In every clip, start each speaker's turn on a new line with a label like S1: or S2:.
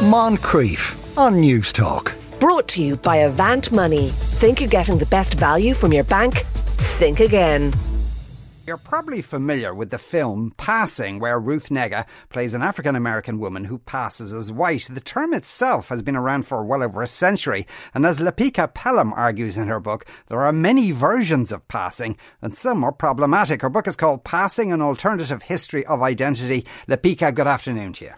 S1: Moncrieff on Newstalk.
S2: Brought to you by Avant Money. Think you're getting the best value from your bank? Think again.
S3: You're probably familiar with the film Passing, where Ruth Negga plays an African American woman who passes as white. The term itself has been around for well over a century, and as Lipika Pelham argues in her book, there are many versions of passing, and some are problematic. Her book is called Passing An Alternative History of Identity. Lipika, good afternoon to you.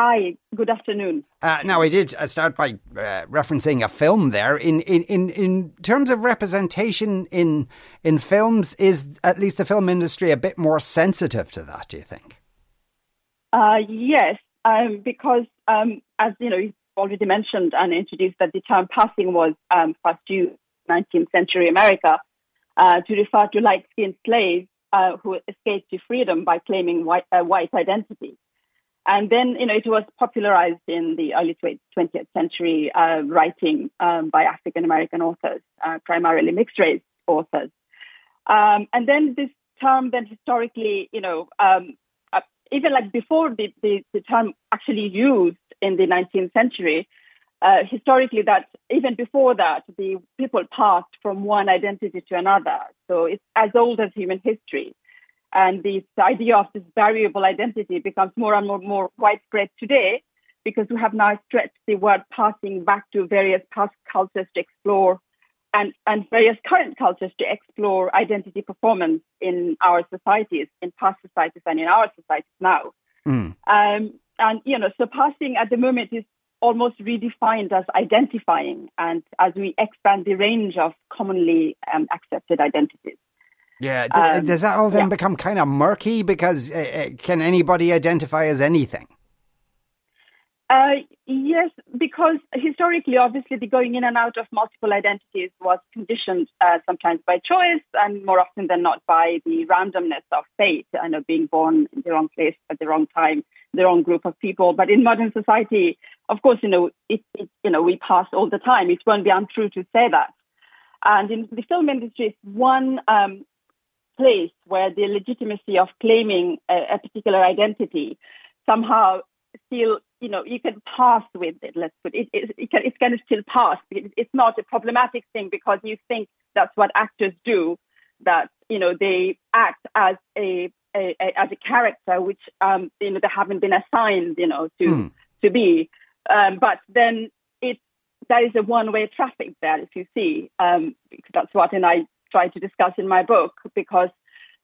S4: Hi, good afternoon.
S3: Uh, now, I did uh, start by uh, referencing a film there. In, in, in, in terms of representation in, in films, is at least the film industry a bit more sensitive to that, do you think?
S4: Uh, yes, um, because um, as you know, already mentioned and introduced that the term passing was um, first used in 19th century America uh, to refer to light skinned slaves uh, who escaped to freedom by claiming white, white identity. And then, you know, it was popularized in the early 20th century uh, writing um, by African American authors, uh, primarily mixed race authors. Um, and then this term, then historically, you know, um, uh, even like before the, the, the, term actually used in the 19th century, uh, historically, that even before that, the people passed from one identity to another. So it's as old as human history. And this idea of this variable identity becomes more and more, more widespread today because we have now stretched the word passing back to various past cultures to explore and, and various current cultures to explore identity performance in our societies, in past societies and in our societies now. Mm. Um, and, you know, so passing at the moment is almost redefined as identifying and as we expand the range of commonly um, accepted identities.
S3: Yeah, um, does that all then yeah. become kind of murky? Because uh, uh, can anybody identify as anything?
S4: Uh, yes, because historically, obviously, the going in and out of multiple identities was conditioned uh, sometimes by choice and more often than not by the randomness of fate and of being born in the wrong place at the wrong time, the wrong group of people. But in modern society, of course, you know, it, it, you know, we pass all the time. It won't be untrue to say that. And in the film industry, it's one um, place where the legitimacy of claiming a, a particular identity somehow still, you know, you can pass with it. Let's put it, it, it can, it's going to still pass. it's not a problematic thing because you think that's what actors do. That you know they act as a, a, a as a character which um, you know they haven't been assigned, you know, to mm. to be. Um, but then it there is a one way traffic there, if you see. Um, because that's what, and I try to discuss in my book because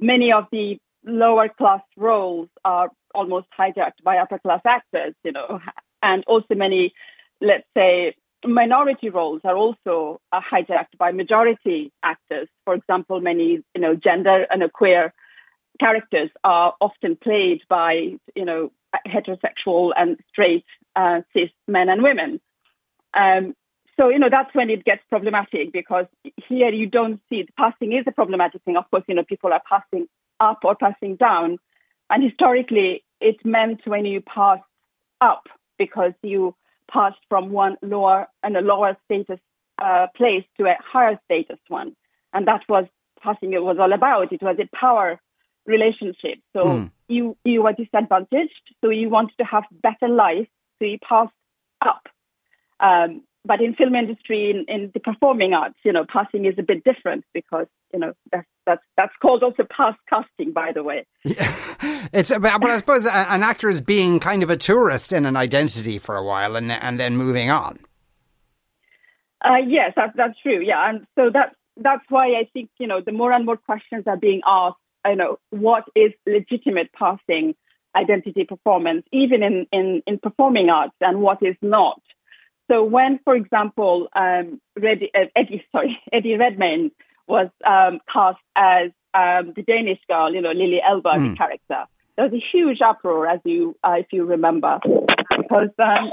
S4: many of the lower class roles are almost hijacked by upper class actors, you know, and also many, let's say, minority roles are also uh, hijacked by majority actors. For example, many, you know, gender and queer characters are often played by, you know, heterosexual and straight uh, cis men and women. Um, so, you know, that's when it gets problematic because here you don't see it. Passing is a problematic thing. Of course, you know, people are passing up or passing down. And historically, it meant when you passed up because you passed from one lower and a lower status uh, place to a higher status one. And that was passing it was all about. It was a power relationship. So mm. you, you were disadvantaged. So you wanted to have better life. So you passed up. Um, but in film industry, in, in, the performing arts, you know, passing is a bit different because you know that's that's that's called also past casting, by the way.
S3: Yeah. It's but I suppose an actor is being kind of a tourist in an identity for a while and and then moving on.
S4: Uh, yes, that's that's true. Yeah, and so that's that's why I think you know the more and more questions are being asked. You know, what is legitimate passing identity performance, even in in in performing arts, and what is not so when, for example, um, Eddie, uh, Eddie, sorry, Eddie Redmayne was um, cast as um, the Danish girl, you know, Lili Elbe, mm. the character, there was a huge uproar, as you, uh, if you remember, because um,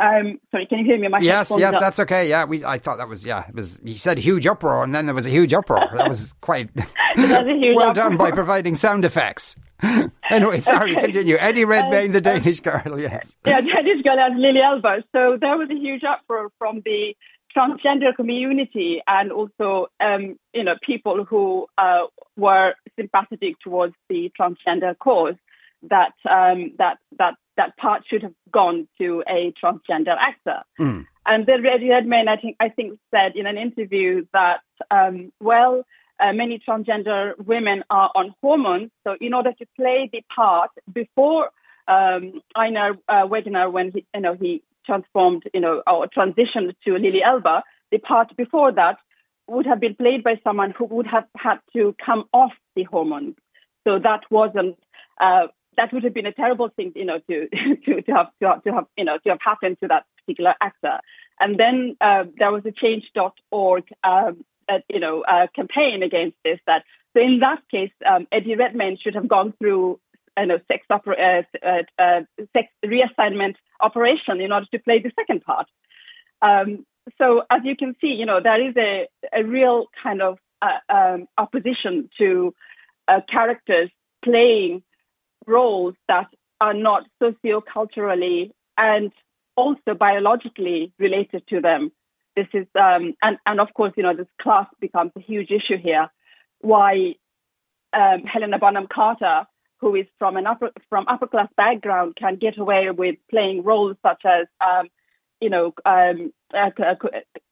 S4: um, sorry, can you hear me?
S3: My yes, yes, up. that's okay. Yeah, we. I thought that was yeah. It was. You said huge uproar, and then there was a huge uproar. That was quite
S4: huge
S3: well
S4: uproar.
S3: done by providing sound effects. anyway, sorry. Okay. Continue. Eddie Redmayne, the uh, Danish girl. Yes.
S4: Yeah, Danish girl as Lili Elba. So there was a huge uproar from the transgender community and also, um, you know, people who uh, were sympathetic towards the transgender cause that um, that that that part should have gone to a transgender actor. Mm. And then Eddie Redmayne, I think, I think said in an interview that um, well, uh, many transgender women are on hormones, so in order to play the part before um, Einar uh, Wegener, when he you know he transformed you know or transitioned to Lili Elba, the part before that would have been played by someone who would have had to come off the hormones. So that wasn't uh, that would have been a terrible thing, you know, to to, to have to have, to have you know to have happened to that particular actor. And then uh, there was a Change.org, um, uh, you know, uh, campaign against this. That so in that case, um, Eddie Redmayne should have gone through you know sex, uh, uh, uh, sex reassignment operation in order to play the second part. Um, so as you can see, you know, there is a, a real kind of um, opposition to characters playing roles that are not socioculturally and also biologically related to them. This is, um, and, and of course, you know, this class becomes a huge issue here. Why um, Helena Bonham Carter, who is from an upper from upper class background, can get away with playing roles such as, um, you know, um, uh,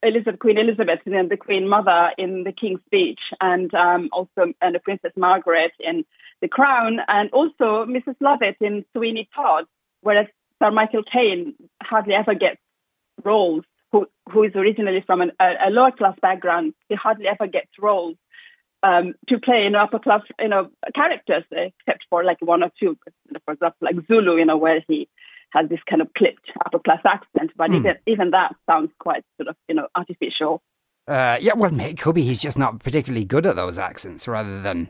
S4: Elizabeth, Queen Elizabeth, and the Queen Mother in The King's Speech, and um, also and the Princess Margaret in The Crown, and also Mrs. Lovett in Sweeney Todd, whereas Sir Michael Caine hardly ever gets roles. Who, who is originally from an, a, a, lower class background, he hardly ever gets roles um, to play in upper class, you know, characters, except for like one or two, for example, like Zulu, you know, where he has this kind of clipped upper class accent, but mm. even even that sounds quite sort of you know artificial.
S3: Uh, yeah, well, it could be he's just not particularly good at those accents, rather than.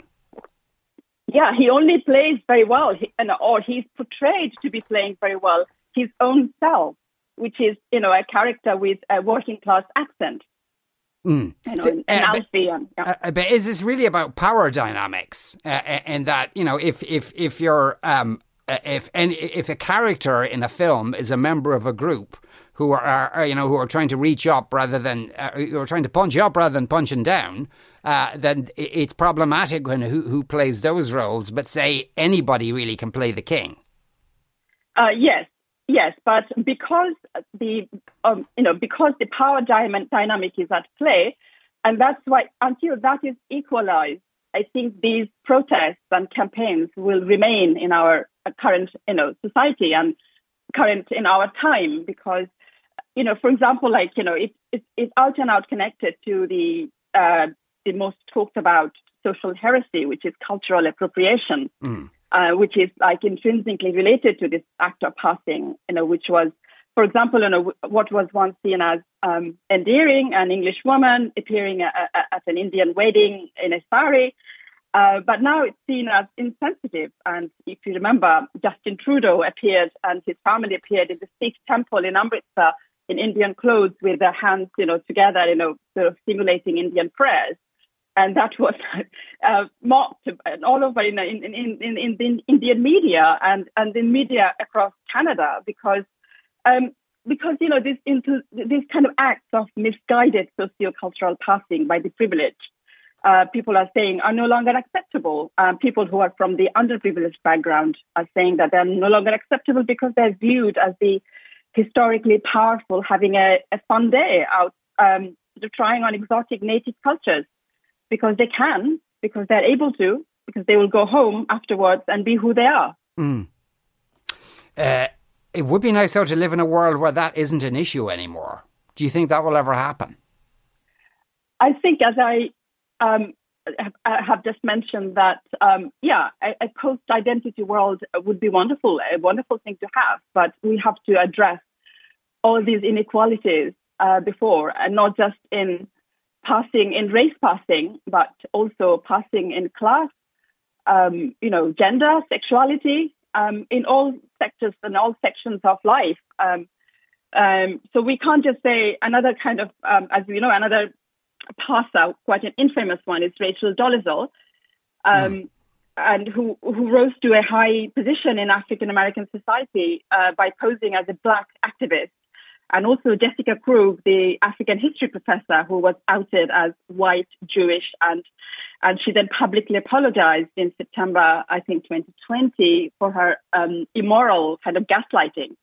S4: Yeah, he only plays very well, he, or he's portrayed to be playing very well his own self, which is you know a character with a working class accent. Mm. You know, in, uh, but, yeah.
S3: uh, but is this really about power dynamics? Uh, and that you know, if if if you're um, uh, if and if a character in a film is a member of a group who are, are you know who are trying to reach up rather than uh, who are trying to punch up rather than punching down, uh, then it's problematic when who who plays those roles. But say anybody really can play the king.
S4: Uh, yes, yes, but because the um, you know because the power dynamic is at play, and that's why until that is equalized, I think these protests and campaigns will remain in our current, you know, society and current in our time because, you know, for example, like, you know, it, it, it's out and out connected to the, uh, the most talked about social heresy, which is cultural appropriation, mm. Uh, which is like intrinsically related to this act of passing, you know, which was, for example, you know, what was once seen as um, endearing, an English woman appearing at, at an Indian wedding in a sari, uh, but now it's seen as insensitive. And if you remember, Justin Trudeau appeared and his family appeared in the Sikh temple in Amritsar in Indian clothes with their hands, you know, together, you know, sort of simulating Indian prayers. And that was uh, mocked all over in, in, in, in, in the Indian media and, and in media across Canada because um, because you know this into these kind of acts of misguided sociocultural passing by the privileged uh, people are saying are no longer acceptable. Um, people who are from the underprivileged background are saying that they're no longer acceptable because they're viewed as the historically powerful, having a, a fun day out um, trying on exotic native cultures because they can, because they're able to, because they will go home afterwards and be who they are. Mm.
S3: Uh, it would be nice, though, to live in a world where that isn't an issue anymore. Do you think that will ever happen?
S4: I think, as I um, I have just mentioned that, um, yeah, a, a post identity world would be wonderful, a wonderful thing to have, but we have to address all these inequalities uh, before, and not just in passing, in race passing, but also passing in class, um, you know, gender, sexuality, um, in all sectors and all sections of life. Um, um, so we can't just say another kind of, as you know, another passer, quite an infamous one, is Rachel Dolezal, um, mm. and who who rose to a high position in African American society uh, by posing as a black activist and also Jessica Krug, the African history professor who was outed as white, Jewish, and and she then publicly apologized in September, I think, 2020, for her um, immoral kind of gaslighting.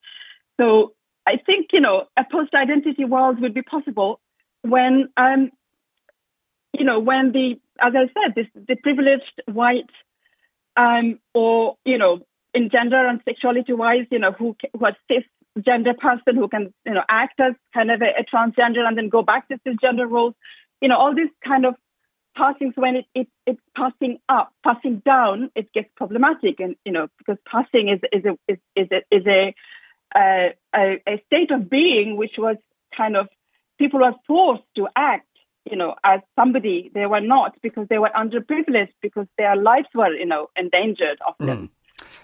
S4: So I think you know a post-identity world would be possible when um, you know when the as I said, this the privileged white um, or you know in gender and sexuality wise, you know who who are cisgender person who can you know act as kind of a, a transgender and then go back to cisgender roles. You know all these kind of passings when it, it it's passing up, passing down, it gets problematic, and you know because passing is is a is, is a, is a, a, a state of being which was kind of people were forced to act you know, as somebody they were not because they were underprivileged because their lives were, you know, endangered often. Mm.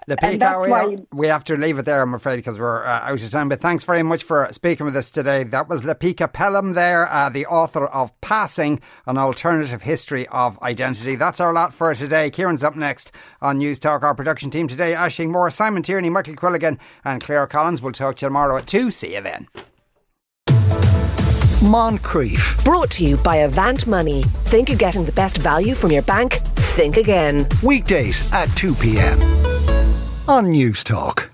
S3: Lipika, we, we have to leave it there, I'm afraid, because we're uh, out of time. But thanks very much for speaking with us today. That was Lipika Pelham there, uh, the author of Passing, an alternative history of identity. That's our lot for today. Kieran's up next on Newstalk. Our production team today, Aisling Moore, Simon Tierney, Michael Quilligan, and Claire Collins. We'll talk to you tomorrow at 2. See you then.
S2: Moncrieff. Brought to you by Avant Money. Think you're getting the best value from your bank? Think again.
S1: Weekdays at 2 p.m. on Newstalk.